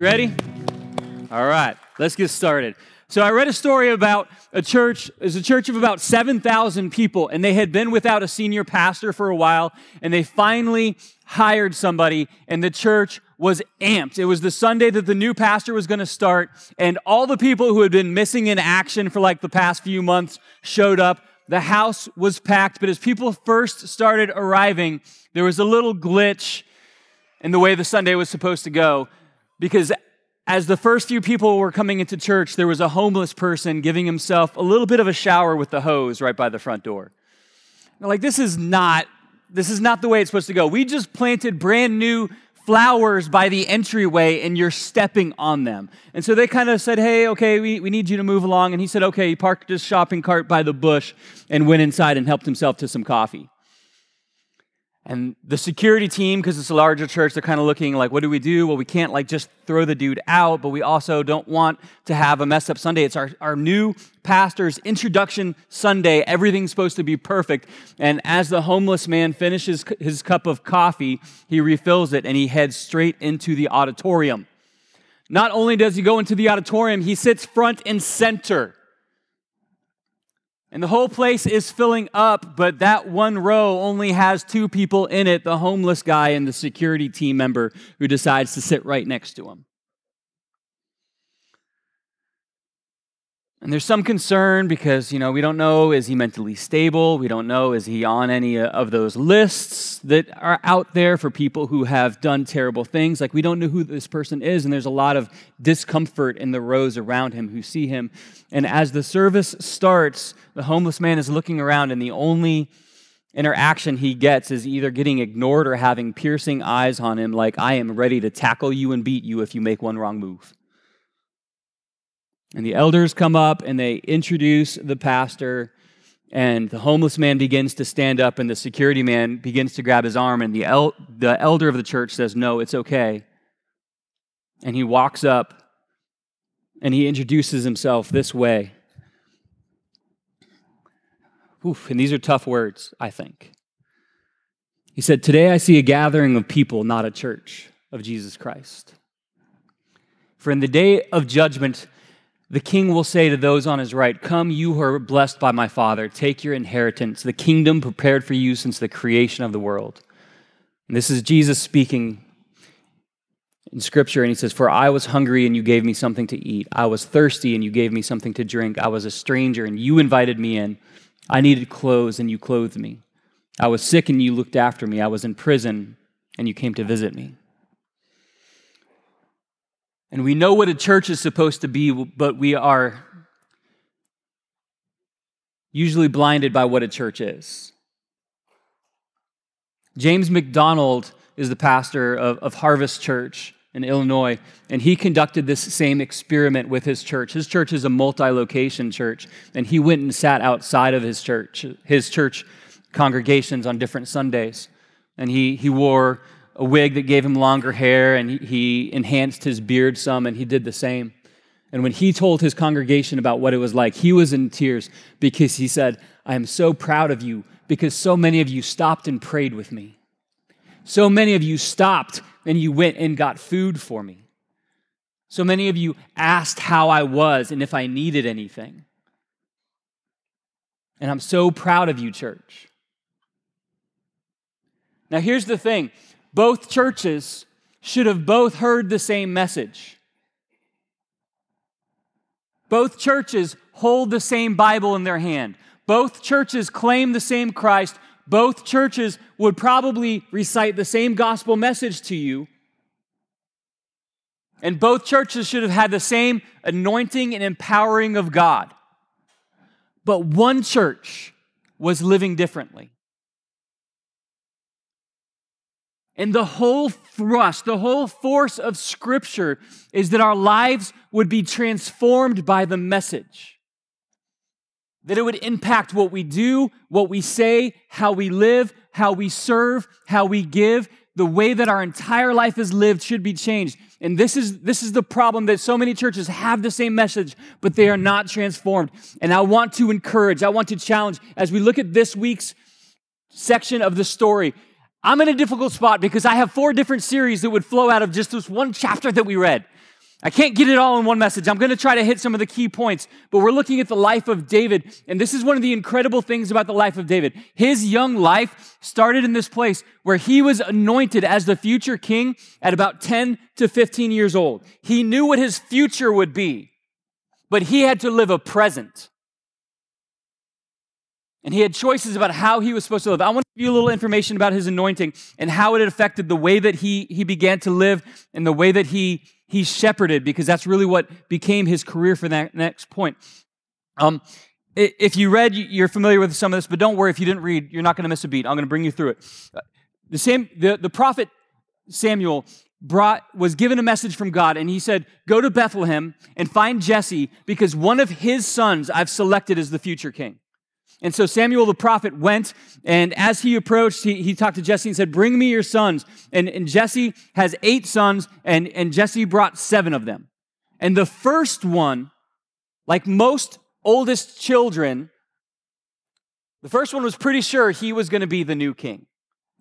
Ready? All right, let's get started. So I read a story about a church, it's a church of about 7,000 people, and they had been without a senior pastor for a while, and they finally hired somebody, and the church was amped. It was the Sunday that the new pastor was going to start, and all the people who had been missing in action for like the past few months showed up. The house was packed, but as people first started arriving, there was a little glitch in the way the Sunday was supposed to go because as the first few people were coming into church, there was a homeless person giving himself a little bit of a shower with the hose right by the front door. like, this is not, this is not the way it's supposed to go. We just planted brand new flowers by the entryway and you're stepping on them. And so they kind of said, Hey, okay, we, we need you to move along. And he said, Okay, he parked his shopping cart by the bush and went inside and helped himself to some coffee. And the security team, because it's a larger church, they're kind of looking like, what do we do? Well, we can't like just throw the dude out, but we also don't want to have a mess up Sunday. It's our, our new pastor's introduction Sunday. Everything's supposed to be perfect. And as the homeless man finishes his cup of coffee, he refills it and he heads straight into the auditorium. Not only does he go into the auditorium, he sits front and center. And the whole place is filling up, but that one row only has two people in it the homeless guy and the security team member who decides to sit right next to him. And there's some concern because, you know, we don't know is he mentally stable? We don't know is he on any uh, of those lists that are out there for people who have done terrible things? Like we don't know who this person is and there's a lot of discomfort in the rows around him who see him. And as the service starts, the homeless man is looking around and the only interaction he gets is either getting ignored or having piercing eyes on him like I am ready to tackle you and beat you if you make one wrong move. And the elders come up and they introduce the pastor, and the homeless man begins to stand up, and the security man begins to grab his arm, and the, el- the elder of the church says, No, it's okay. And he walks up and he introduces himself this way. Oof, and these are tough words, I think. He said, Today I see a gathering of people, not a church of Jesus Christ. For in the day of judgment, the king will say to those on his right, Come, you who are blessed by my Father, take your inheritance, the kingdom prepared for you since the creation of the world. And this is Jesus speaking in Scripture, and he says, For I was hungry, and you gave me something to eat. I was thirsty, and you gave me something to drink. I was a stranger, and you invited me in. I needed clothes, and you clothed me. I was sick, and you looked after me. I was in prison, and you came to visit me. And we know what a church is supposed to be, but we are usually blinded by what a church is. James MacDonald is the pastor of, of Harvest Church in Illinois, and he conducted this same experiment with his church. His church is a multi location church, and he went and sat outside of his church, his church congregations on different Sundays. And he, he wore a wig that gave him longer hair, and he, enhanced his beard some, and he did the same. And when he told his congregation about what it was like, he was in tears because he said, I am so proud of you because so many of you stopped and prayed with me. So many of you stopped and you went and got food for me. So many of you asked how I was and if I needed anything. And I'm so proud of you, church. Now, here's the thing both churches should have both heard the same message. Both churches hold the same Bible in their hand. Both churches claim the same Christ. Both churches would probably recite the same gospel message to you. And both churches should have had the same anointing and empowering of God. But one church was living differently. And the whole thrust, the whole force of Scripture is that our lives would be transformed by the message. That it would impact what we do, what we say, how we live, how we serve, how we give. The way that our entire life is lived should be changed. And this is, this is the problem that so many churches have the same message, but they are not transformed. And I want to encourage, I want to challenge as we look at this week's section of the story I'm in a difficult spot because I have four different series that would flow out of just this one chapter that we read. I can't get it all in one message. I'm going to try to hit some of the key points, but we're looking at the life of David. And this is one of the incredible things about the life of David. His young life started in this place where he was anointed as the future king at about 10 to 15 years old. He knew what his future would be, but he had to live a present. And he had choices about how he was supposed to live. I want to give you a little information about his anointing and how it affected the way that he, he began to live and the way that he he shepherded because that's really what became his career for that next point. Um, if you read, you're familiar with some of this, but don't worry if you didn't read, you're not going to miss a beat. I'm going to bring you through it. The same, the, the prophet Samuel brought was given a message from God, and he said, "Go to Bethlehem and find Jesse because one of his sons I've selected as the future king." And so Samuel the prophet went, and as he approached, he, he talked to Jesse and said, Bring me your sons. And, and Jesse has eight sons, and, and Jesse brought seven of them. And the first one, like most oldest children, the first one was pretty sure he was going to be the new king.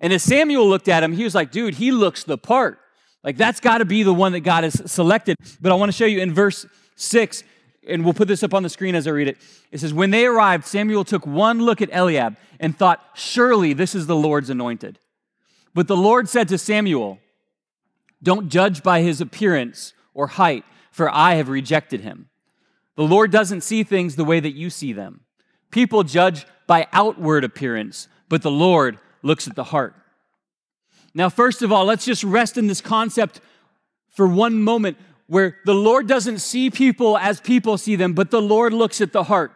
And as Samuel looked at him, he was like, Dude, he looks the part. Like, that's got to be the one that God has selected. But I want to show you in verse 6, and we'll put this up on the screen as I read it. It says, When they arrived, Samuel took one look at Eliab and thought, Surely this is the Lord's anointed. But the Lord said to Samuel, Don't judge by his appearance or height, for I have rejected him. The Lord doesn't see things the way that you see them. People judge by outward appearance, but the Lord looks at the heart. Now, first of all, let's just rest in this concept for one moment where the Lord doesn't see people as people see them, but the Lord looks at the heart.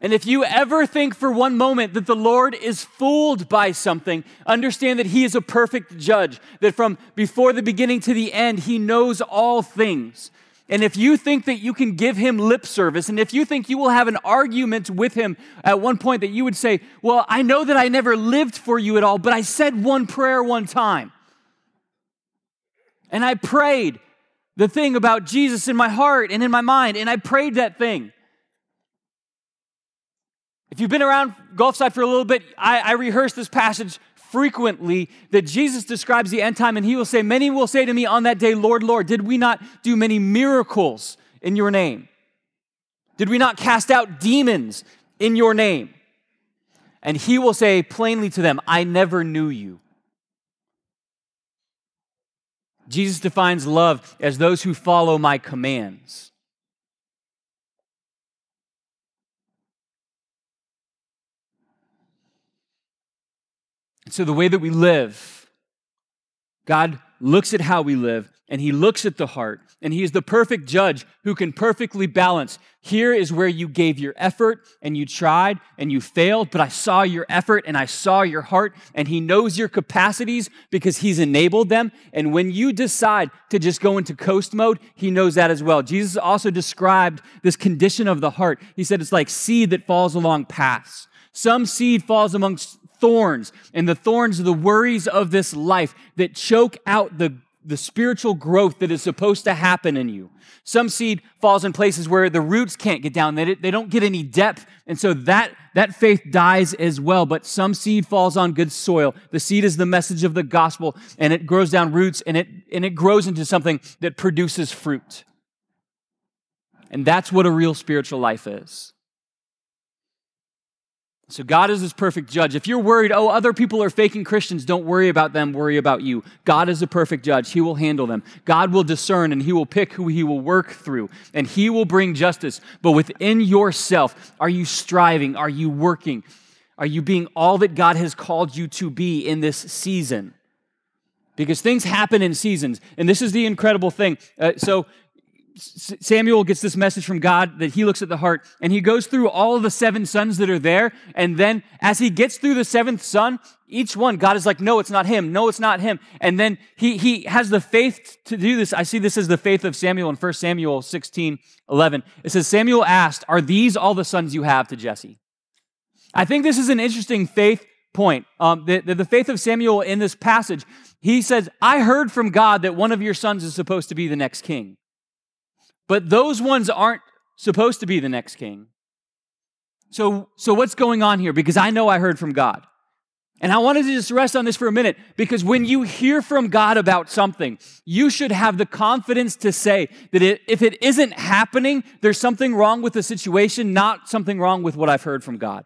And if you ever think for one moment that the Lord is fooled by something, understand that He is a perfect judge, that from before the beginning to the end, He knows all things. And if you think that you can give Him lip service, and if you think you will have an argument with Him at one point that you would say, Well, I know that I never lived for you at all, but I said one prayer one time. And I prayed the thing about Jesus in my heart and in my mind, and I prayed that thing. If you've been around Gulfside for a little bit, I, I rehearse this passage frequently that Jesus describes the end time, and he will say, Many will say to me on that day, Lord, Lord, did we not do many miracles in your name? Did we not cast out demons in your name? And he will say plainly to them, I never knew you. Jesus defines love as those who follow my commands. so, the way that we live, God looks at how we live and he looks at the heart and he is the perfect judge who can perfectly balance. Here is where you gave your effort and you tried and you failed, but I saw your effort and I saw your heart and he knows your capacities because he's enabled them. And when you decide to just go into coast mode, he knows that as well. Jesus also described this condition of the heart. He said it's like seed that falls along paths. Some seed falls amongst thorns, and the thorns are the worries of this life that choke out the the spiritual growth that is supposed to happen in you. Some seed falls in places where the roots can't get down, they, they don't get any depth, and so that, that faith dies as well. But some seed falls on good soil. The seed is the message of the gospel, and it grows down roots and it, and it grows into something that produces fruit. And that's what a real spiritual life is. So God is this perfect judge. If you're worried, oh, other people are faking Christians, don't worry about them, worry about you. God is a perfect judge. He will handle them. God will discern and he will pick who he will work through and he will bring justice. But within yourself, are you striving? Are you working? Are you being all that God has called you to be in this season? Because things happen in seasons. And this is the incredible thing. Uh, so Samuel gets this message from God that he looks at the heart and he goes through all the seven sons that are there. And then as he gets through the seventh son, each one, God is like, no, it's not him. No, it's not him. And then he, he has the faith to do this. I see this as the faith of Samuel in 1 Samuel 16, 11. It says, Samuel asked, are these all the sons you have to Jesse? I think this is an interesting faith point. Um, the, the, the faith of Samuel in this passage, he says, I heard from God that one of your sons is supposed to be the next king. But those ones aren't supposed to be the next king. So, so what's going on here? Because I know I heard from God. And I wanted to just rest on this for a minute because when you hear from God about something, you should have the confidence to say that it, if it isn't happening, there's something wrong with the situation, not something wrong with what I've heard from God.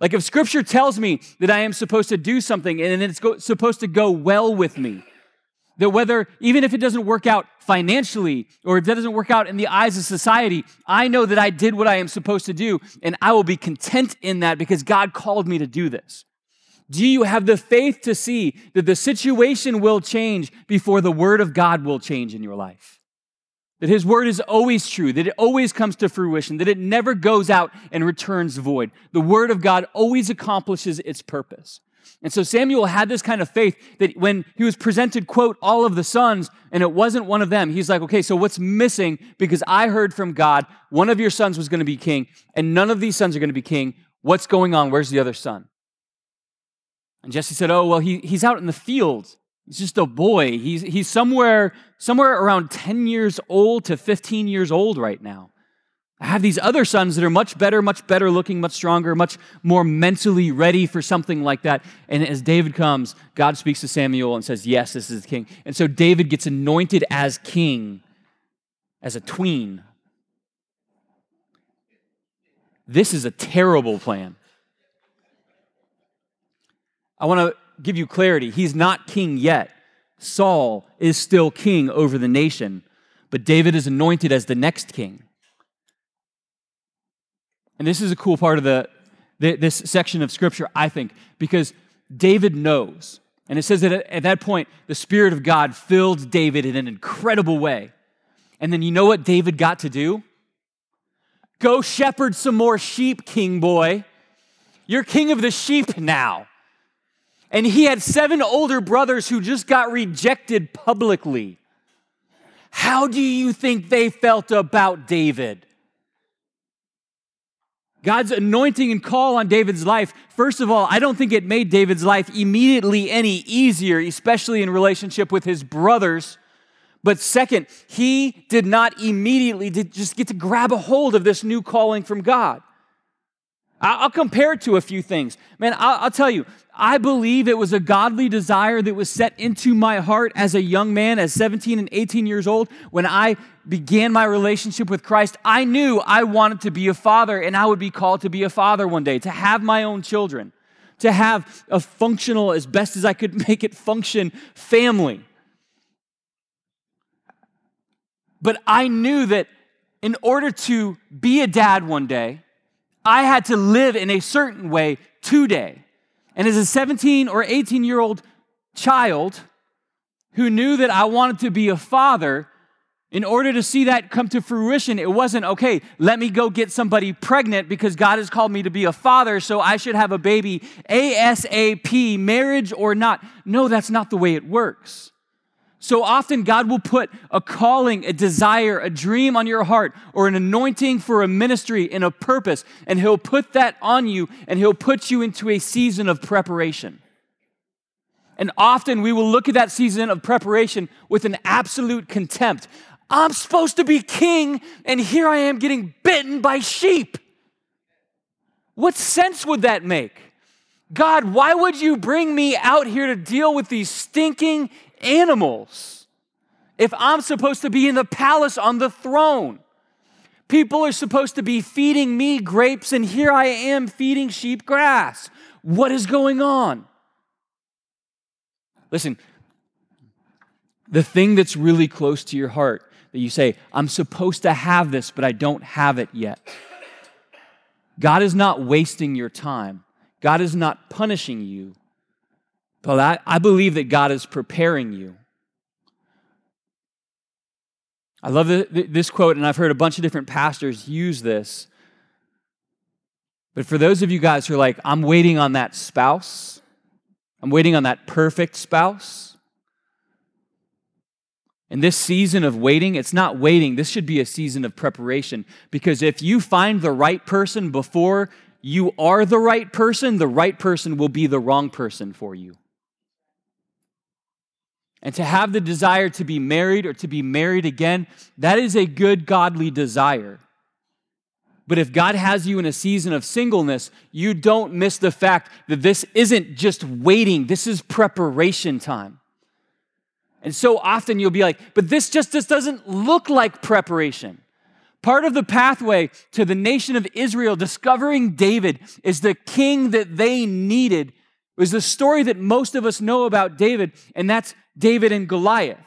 Like if scripture tells me that I am supposed to do something and it's go, supposed to go well with me, that whether, even if it doesn't work out financially or if that doesn't work out in the eyes of society, I know that I did what I am supposed to do and I will be content in that because God called me to do this. Do you have the faith to see that the situation will change before the word of God will change in your life? That his word is always true, that it always comes to fruition, that it never goes out and returns void. The word of God always accomplishes its purpose. And so Samuel had this kind of faith that when he was presented, quote, all of the sons, and it wasn't one of them, he's like, okay, so what's missing? Because I heard from God, one of your sons was going to be king, and none of these sons are going to be king. What's going on? Where's the other son? And Jesse said, Oh, well, he, he's out in the field. He's just a boy. He's, he's somewhere, somewhere around 10 years old to 15 years old right now. I have these other sons that are much better, much better looking, much stronger, much more mentally ready for something like that. And as David comes, God speaks to Samuel and says, Yes, this is the king. And so David gets anointed as king as a tween. This is a terrible plan. I want to give you clarity. He's not king yet. Saul is still king over the nation, but David is anointed as the next king. And this is a cool part of the, this section of scripture, I think, because David knows. And it says that at that point, the Spirit of God filled David in an incredible way. And then you know what David got to do? Go shepherd some more sheep, king boy. You're king of the sheep now. And he had seven older brothers who just got rejected publicly. How do you think they felt about David? God's anointing and call on David's life, first of all, I don't think it made David's life immediately any easier, especially in relationship with his brothers. But second, he did not immediately just get to grab a hold of this new calling from God. I'll compare it to a few things. Man, I'll, tell you, I believe it was a godly desire that was set into my heart as a young man, as 17 and 18 years old, when I began my relationship with Christ. I knew I wanted to be a father and I would be called to be a father one day, to have my own children, to have a functional, as best as I could make it function, family. But I knew that in order to be a dad one day, I had to live in a certain way today. And as a 17 or 18 year old child who knew that I wanted to be a father, in order to see that come to fruition, it wasn't, okay, let me go get somebody pregnant because God has called me to be a father, so I should have a baby ASAP, marriage or not. No, that's not the way it works. So often, God will put a calling, a desire, a dream on your heart, or an anointing for a ministry and a purpose, and He'll put that on you and He'll put you into a season of preparation. And often we will look at that season of preparation with an absolute contempt. I'm supposed to be king, and here I am getting bitten by sheep. What sense would that make? God, why would you bring me out here to deal with these stinking animals if I'm supposed to be in the palace on the throne? People are supposed to be feeding me grapes, and here I am feeding sheep grass. What is going on? Listen, the thing that's really close to your heart that you say, I'm supposed to have this, but I don't have it yet. God is not wasting your time, God is not punishing you. But I, I believe that God is preparing you. I love the, this quote, and I've heard a bunch of different pastors use this. But for those of you guys who are like, I'm waiting on that spouse, I'm waiting on that perfect spouse. In this season of waiting, it's not waiting, this should be a season of preparation. Because if you find the right person before you are the right person, the right person will be the wrong person for you. And to have the desire to be married or to be married again, that is a good godly desire. But if God has you in a season of singleness, you don't miss the fact that this isn't just waiting, this is preparation time. And so often you'll be like, but this just, just doesn't look like preparation. Part of the pathway to the nation of Israel discovering David is the king that they needed. It was the story that most of us know about David, and that's David and Goliath.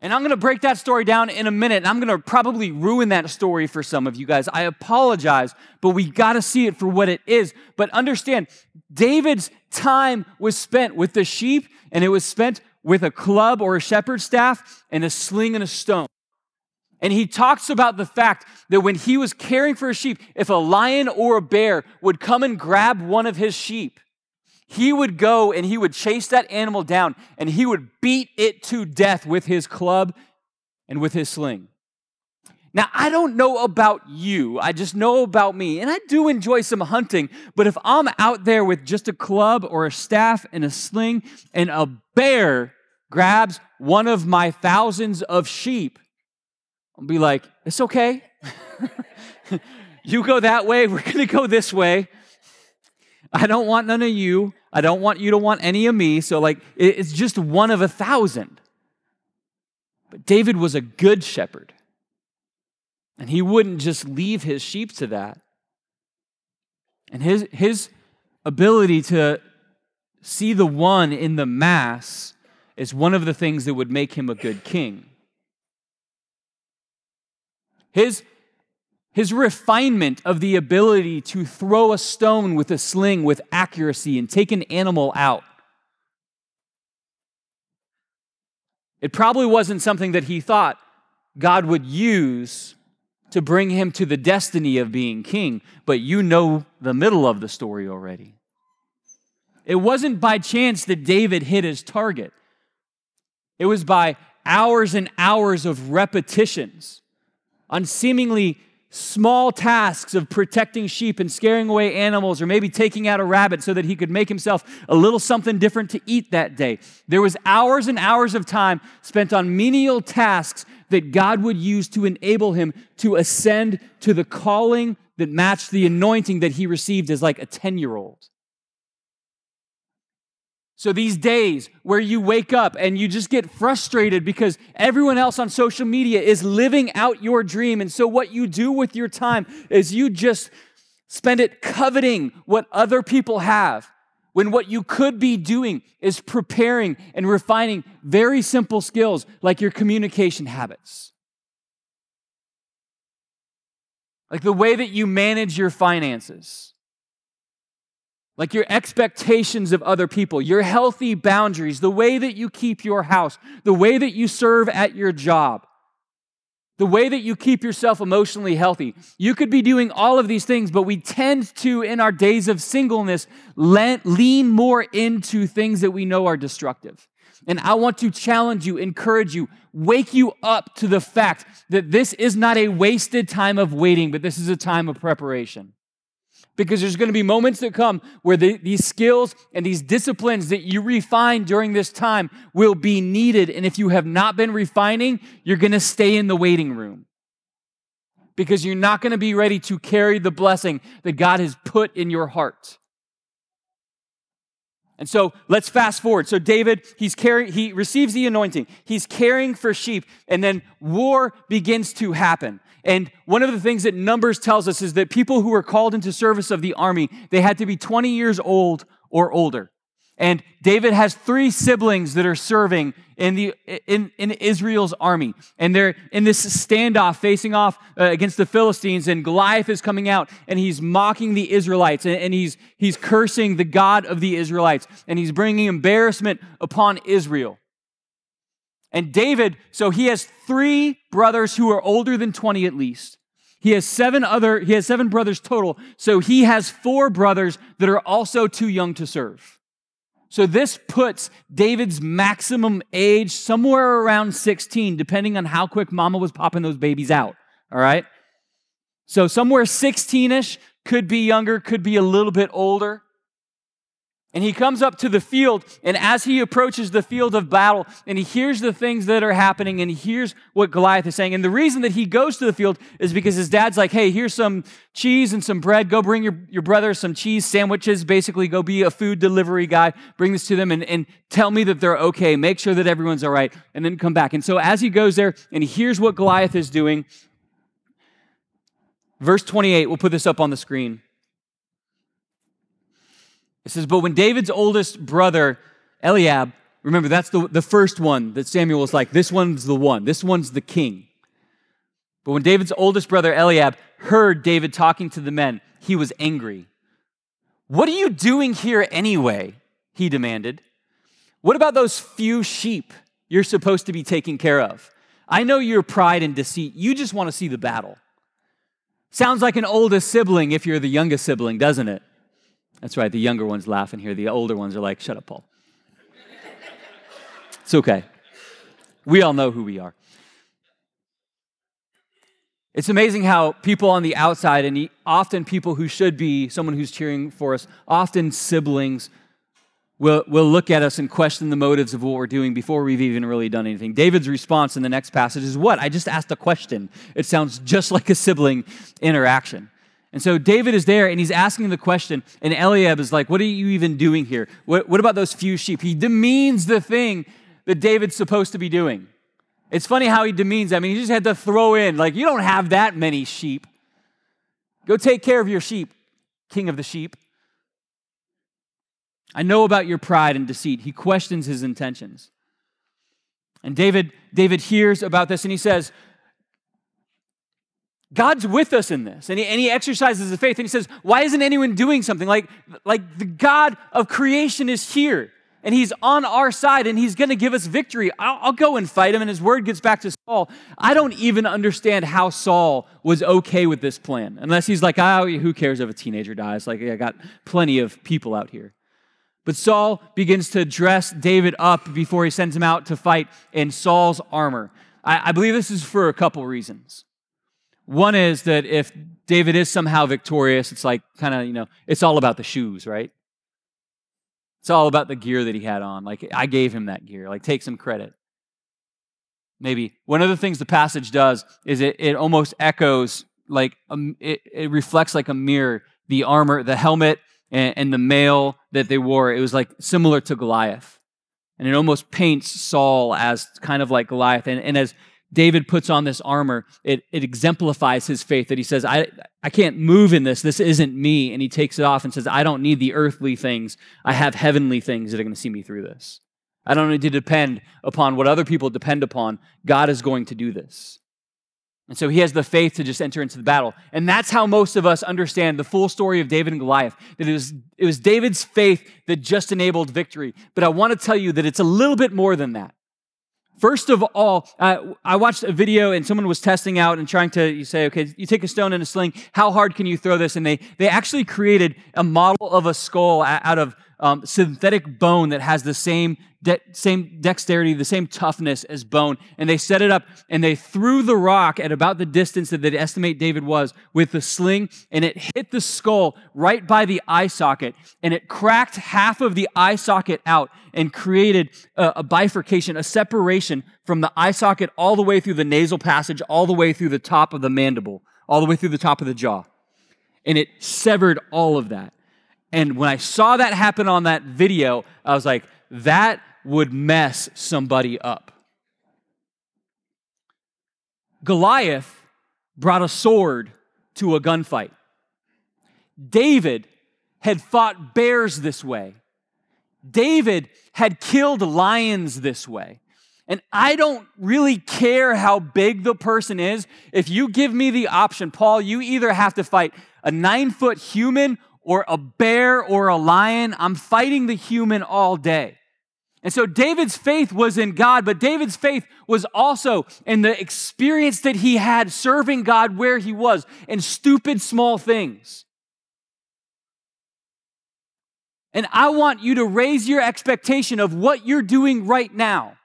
And I'm going to break that story down in a minute. And I'm going to probably ruin that story for some of you guys. I apologize, but we got to see it for what it is. But understand, David's time was spent with the sheep, and it was spent with a club or a shepherd's staff and a sling and a stone. And he talks about the fact that when he was caring for a sheep, if a lion or a bear would come and grab one of his sheep, he would go and he would chase that animal down and he would beat it to death with his club and with his sling. Now, I don't know about you, I just know about me, and I do enjoy some hunting, but if I'm out there with just a club or a staff and a sling and a bear grabs one of my thousands of sheep, I'll be like, it's okay. you go that way, we're gonna go this way. I don't want none of you. I don't want you to want any of me. So, like, it's just one of a thousand. But David was a good shepherd. And he wouldn't just leave his sheep to that. And his, his ability to see the one in the mass is one of the things that would make him a good king. His his refinement of the ability to throw a stone with a sling with accuracy and take an animal out. It probably wasn't something that he thought God would use to bring him to the destiny of being king, but you know the middle of the story already. It wasn't by chance that David hit his target, it was by hours and hours of repetitions on seemingly small tasks of protecting sheep and scaring away animals or maybe taking out a rabbit so that he could make himself a little something different to eat that day. There was hours and hours of time spent on menial tasks that god would use to enable him to ascend to the calling that matched the anointing that he received as like a 10 year old so, these days where you wake up and you just get frustrated because everyone else on social media is living out your dream. And so, what you do with your time is you just spend it coveting what other people have, when what you could be doing is preparing and refining very simple skills like your communication habits, like the way that you manage your finances like your expectations of other people, your healthy boundaries, the way that you keep your house, the way that you serve at your job, the way that you keep yourself emotionally healthy. You could be doing all of these things, but we tend to, in our days of singleness, lean more into things that we know are destructive. And I want to challenge you, encourage you, wake you up to the fact that this is not a wasted time of waiting, but this is a time of preparation because there's going to be moments that come where the, these skills and these disciplines that you refine during this time will be needed. And if you have not been refining, you're going to stay in the waiting room because you're not going to be ready to carry the blessing that God has put in your heart. And so let's fast forward. So David, he's carrying, he receives the anointing. He's caring for sheep, and then war begins to happen. And one of the things that Numbers tells us is that people who were called into service of the army, they had to be 20 years old or older. And David has three siblings that are serving in, the, in, in Israel's army. And they're in this standoff facing off uh, against the Philistines. And Goliath is coming out and he's mocking the Israelites and, and he's, he's cursing the God of the Israelites. And he's bringing embarrassment upon Israel. And David, so he has three brothers who are older than 20 at least. He has seven other, he has seven brothers total. So he has four brothers that are also too young to serve. So this puts David's maximum age somewhere around 16, depending on how quick mama was popping those babies out. All right? So somewhere 16 ish, could be younger, could be a little bit older. And he comes up to the field, and as he approaches the field of battle, and he hears the things that are happening, and he hears what Goliath is saying. And the reason that he goes to the field is because his dad's like, hey, here's some cheese and some bread. Go bring your, your brother some cheese sandwiches. Basically, go be a food delivery guy. Bring this to them and, and tell me that they're okay. Make sure that everyone's all right, and then come back. And so as he goes there and he hears what Goliath is doing, verse 28, we'll put this up on the screen. It says, But when David's oldest brother, Eliab, remember that's the, the first one that Samuel was like, this one's the one, this one's the king. But when David's oldest brother, Eliab, heard David talking to the men, he was angry. What are you doing here anyway? He demanded. What about those few sheep you're supposed to be taking care of? I know your pride and deceit. You just want to see the battle. Sounds like an oldest sibling if you're the youngest sibling, doesn't it? That's right, the younger ones laugh laughing here. The older ones are like, shut up, Paul. it's okay. We all know who we are. It's amazing how people on the outside, and often people who should be someone who's cheering for us, often siblings, will, will look at us and question the motives of what we're doing before we've even really done anything. David's response in the next passage is what? I just asked a question. It sounds just like a sibling interaction. And so David is there and he's asking the question, and Eliab is like, What are you even doing here? What, what about those few sheep? He demeans the thing that David's supposed to be doing. It's funny how he demeans. I mean, he just had to throw in, like, you don't have that many sheep. Go take care of your sheep, king of the sheep. I know about your pride and deceit. He questions his intentions. And David, David hears about this and he says, God's with us in this. And he, and he exercises the faith and he says, Why isn't anyone doing something? Like, like the God of creation is here and he's on our side and he's going to give us victory. I'll, I'll, go and fight him. And his word gets back to Saul. I don't even understand how Saul was okay with this plan, unless he's like, oh, who cares if a teenager dies? Like, I got plenty of people out here. But Saul begins to dress David up before he sends him out to fight in Saul's armor. I, I believe this is for a couple reasons. One is that if David is somehow victorious, it's like kind of, you know, it's all about the shoes, right? It's all about the gear that he had on. Like, I gave him that gear. Like, take some credit. Maybe. One of the things the passage does is it, it almost echoes, like, a, it, it reflects like a mirror. The armor, the helmet, and, and the mail that they wore, it was like similar to Goliath. And it almost paints Saul as kind of like Goliath. And, and as David puts on this armor, it, it exemplifies his faith that he says, I, I can't move in this. This isn't me. And he takes it off and says, I don't need the earthly things. I have heavenly things that are going to see me through this. I don't need to depend upon what other people depend upon. God is going to do this. And so he has the faith to just enter into the battle. And that's how most of us understand the full story of David and Goliath. That it was, it was David's faith that just enabled victory. But I want to tell you that it's a little bit more than that. First of all, uh, I watched a video and someone was testing out and trying to you say, okay, you take a stone and a sling, how hard can you throw this? And they, they actually created a model of a skull out of um, synthetic bone that has the same de- same dexterity, the same toughness as bone. And they set it up and they threw the rock at about the distance that they estimate David was with the sling, and it hit the skull right by the eye socket, and it cracked half of the eye socket out and created a, a bifurcation, a separation from the eye socket all the way through the nasal passage, all the way through the top of the mandible, all the way through the top of the jaw. And it severed all of that. And when I saw that happen on that video, I was like, that would mess somebody up. Goliath brought a sword to a gunfight. David had fought bears this way. David had killed lions this way. And I don't really care how big the person is. If you give me the option, Paul, you either have to fight a nine foot human or a bear or a lion. I'm fighting the human all day. And so David's faith was in God, but David's faith was also in the experience that he had serving God where he was in stupid small things. And I want you to raise your expectation of what you're doing right now.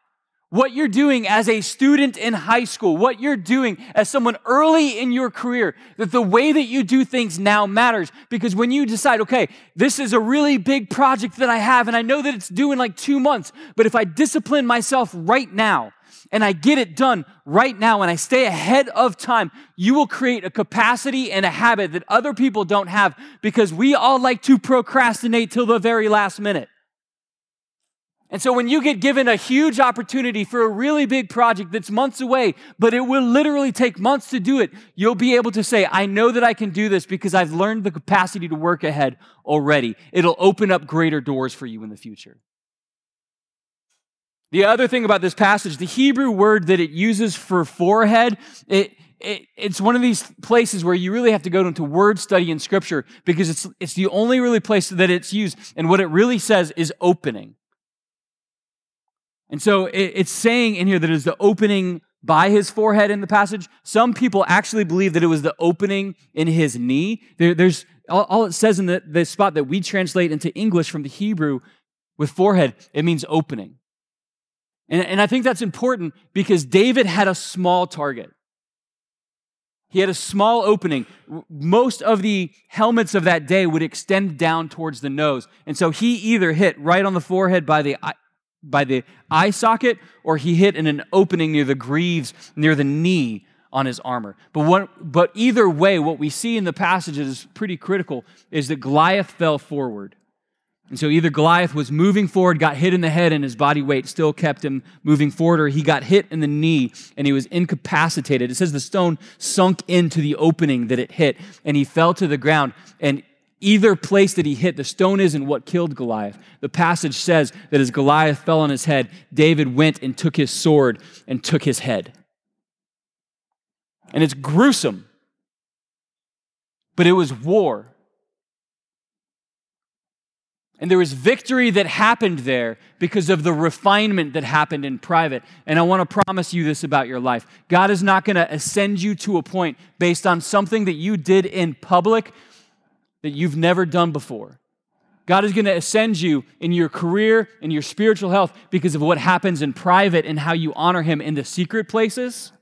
What you're doing as a student in high school, what you're doing as someone early in your career, that the way that you do things now matters. Because when you decide, okay, this is a really big project that I have, and I know that it's due in like two months, but if I discipline myself right now, and I get it done right now and I stay ahead of time, you will create a capacity and a habit that other people don't have because we all like to procrastinate till the very last minute. And so when you get given a huge opportunity for a really big project that's months away, but it will literally take months to do it, you'll be able to say, I know that I can do this because I've learned the capacity to work ahead already. It'll open up greater doors for you in the future. The other thing about this passage, the Hebrew word that it uses for forehead, it, it, it's one of these places where you really have to go into word study in scripture because it's, it's the only really place that it's used. And what it really says is opening. And so it, it's saying in here that it is the opening by his forehead in the passage. Some people actually believe that it was the opening in his knee. There, there's all, all, it says in the, the spot that we translate into English from the Hebrew with forehead, it means opening. And, and I think that's important because David had a small target. He had a small opening. Most of the helmets of that day would extend down towards the nose. And so he either hit right on the forehead by the by the eye socket or he hit in an opening near the greaves, near the knee on his armor. But, what, but either way, what we see in the passage is pretty critical is that Goliath fell forward. And so either Goliath was moving forward, got hit in the head, and his body weight still kept him moving forward, or he got hit in the knee and he was incapacitated. It says the stone sunk into the opening that it hit, and he fell to the ground. And Either place that he hit, the stone isn't what killed Goliath. The passage says that as Goliath fell on his head, David went and took his sword and took his head. And it's gruesome, but it was war. And there was victory that happened there because of the refinement that happened in private. And I want to promise you this about your life God is not going to ascend you to a point based on something that you did in public that you've never done before. God is going to ascend you in your career, in your spiritual health, because of what happens in private and how you honor Him in the secret places.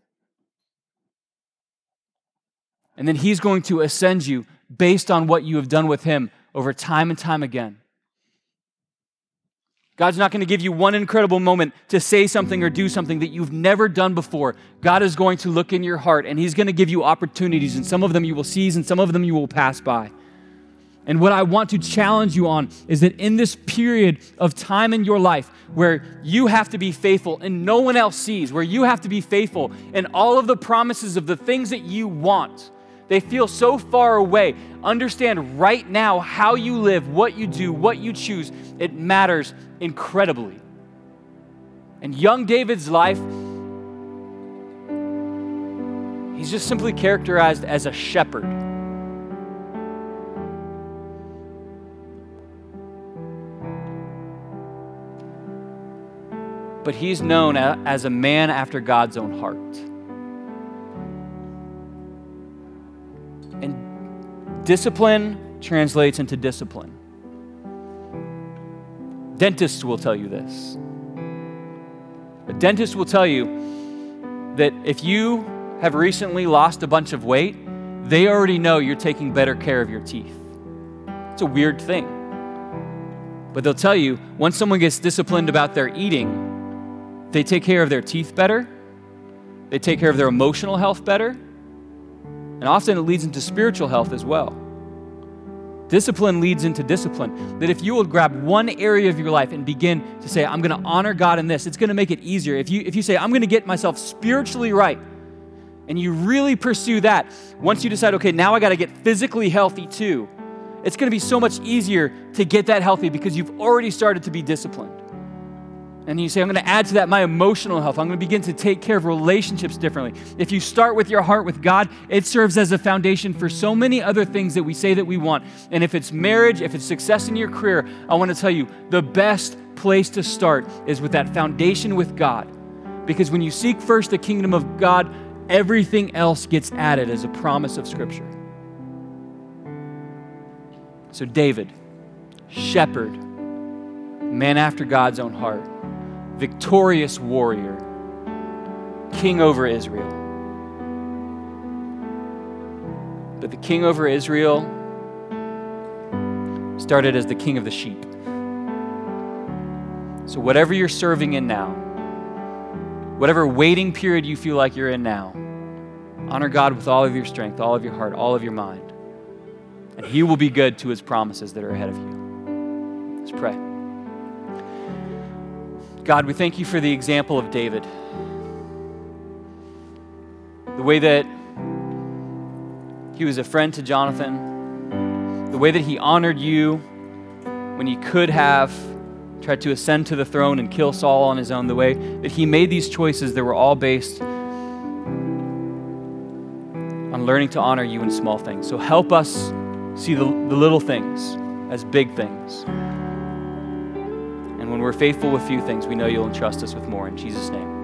And then He's going to ascend you based on what you have done with Him over time and time again. God's not going to give you one incredible moment to say something or do something that you've never done before. God is going to look in your heart and He's going to give you opportunities, and some of them you will seize and some of them you will pass by. And what I want to challenge you on is that in this period of time in your life where you have to be faithful and no one else sees, where you have to be faithful and all of the promises of the things that you want, they feel so far away. Understand right now how you live, what you do, what you choose. It matters incredibly. And young David's life, he's just simply characterized as a shepherd. But he's known as a man after God's own heart. And discipline translates into discipline. Dentists will tell you this. A dentist will tell you that if you have recently lost a bunch of weight, they already know you're taking better care of your teeth. It's a weird thing. But they'll tell you once someone gets disciplined about their eating, they take care of their teeth better, they take care of their emotional health better, and often it leads into spiritual health as well. Discipline leads into discipline. That if you will grab one area of your life and begin to say, I'm going to honor God in this, it's going to make it easier. If you, if you say, I'm going to get myself spiritually right, and you really pursue that, once you decide, okay, now I got to get physically healthy too, it's going to be so much easier to get that healthy because you've already started to be disciplined. And you say, I'm going to add to that my emotional health. I'm going to begin to take care of relationships differently. If you start with your heart with God, it serves as a foundation for so many other things that we say that we want. And if it's marriage, if it's success in your career, I want to tell you the best place to start is with that foundation with God. Because when you seek first the kingdom of God, everything else gets added as a promise of Scripture. So, David, shepherd, man after God's own heart victorious warrior, king over Israel. But the king over Israel started as the king of the sheep. So, whatever you're serving in now, whatever waiting period you feel like you're in now, honor God with all of your strength, all of your heart, all of your mind. And He will be good to His promises that are ahead of you. Let's pray. God, we thank you for the example of David. The way that he was a friend to Jonathan, the way that he honored you when he could have tried to ascend to the throne and kill Saul on his own, the way that he made these choices that were all based on learning to honor you in small things. So help us see the, the little things as big things. We're faithful with few things, we know you'll entrust us with more. In Jesus' name.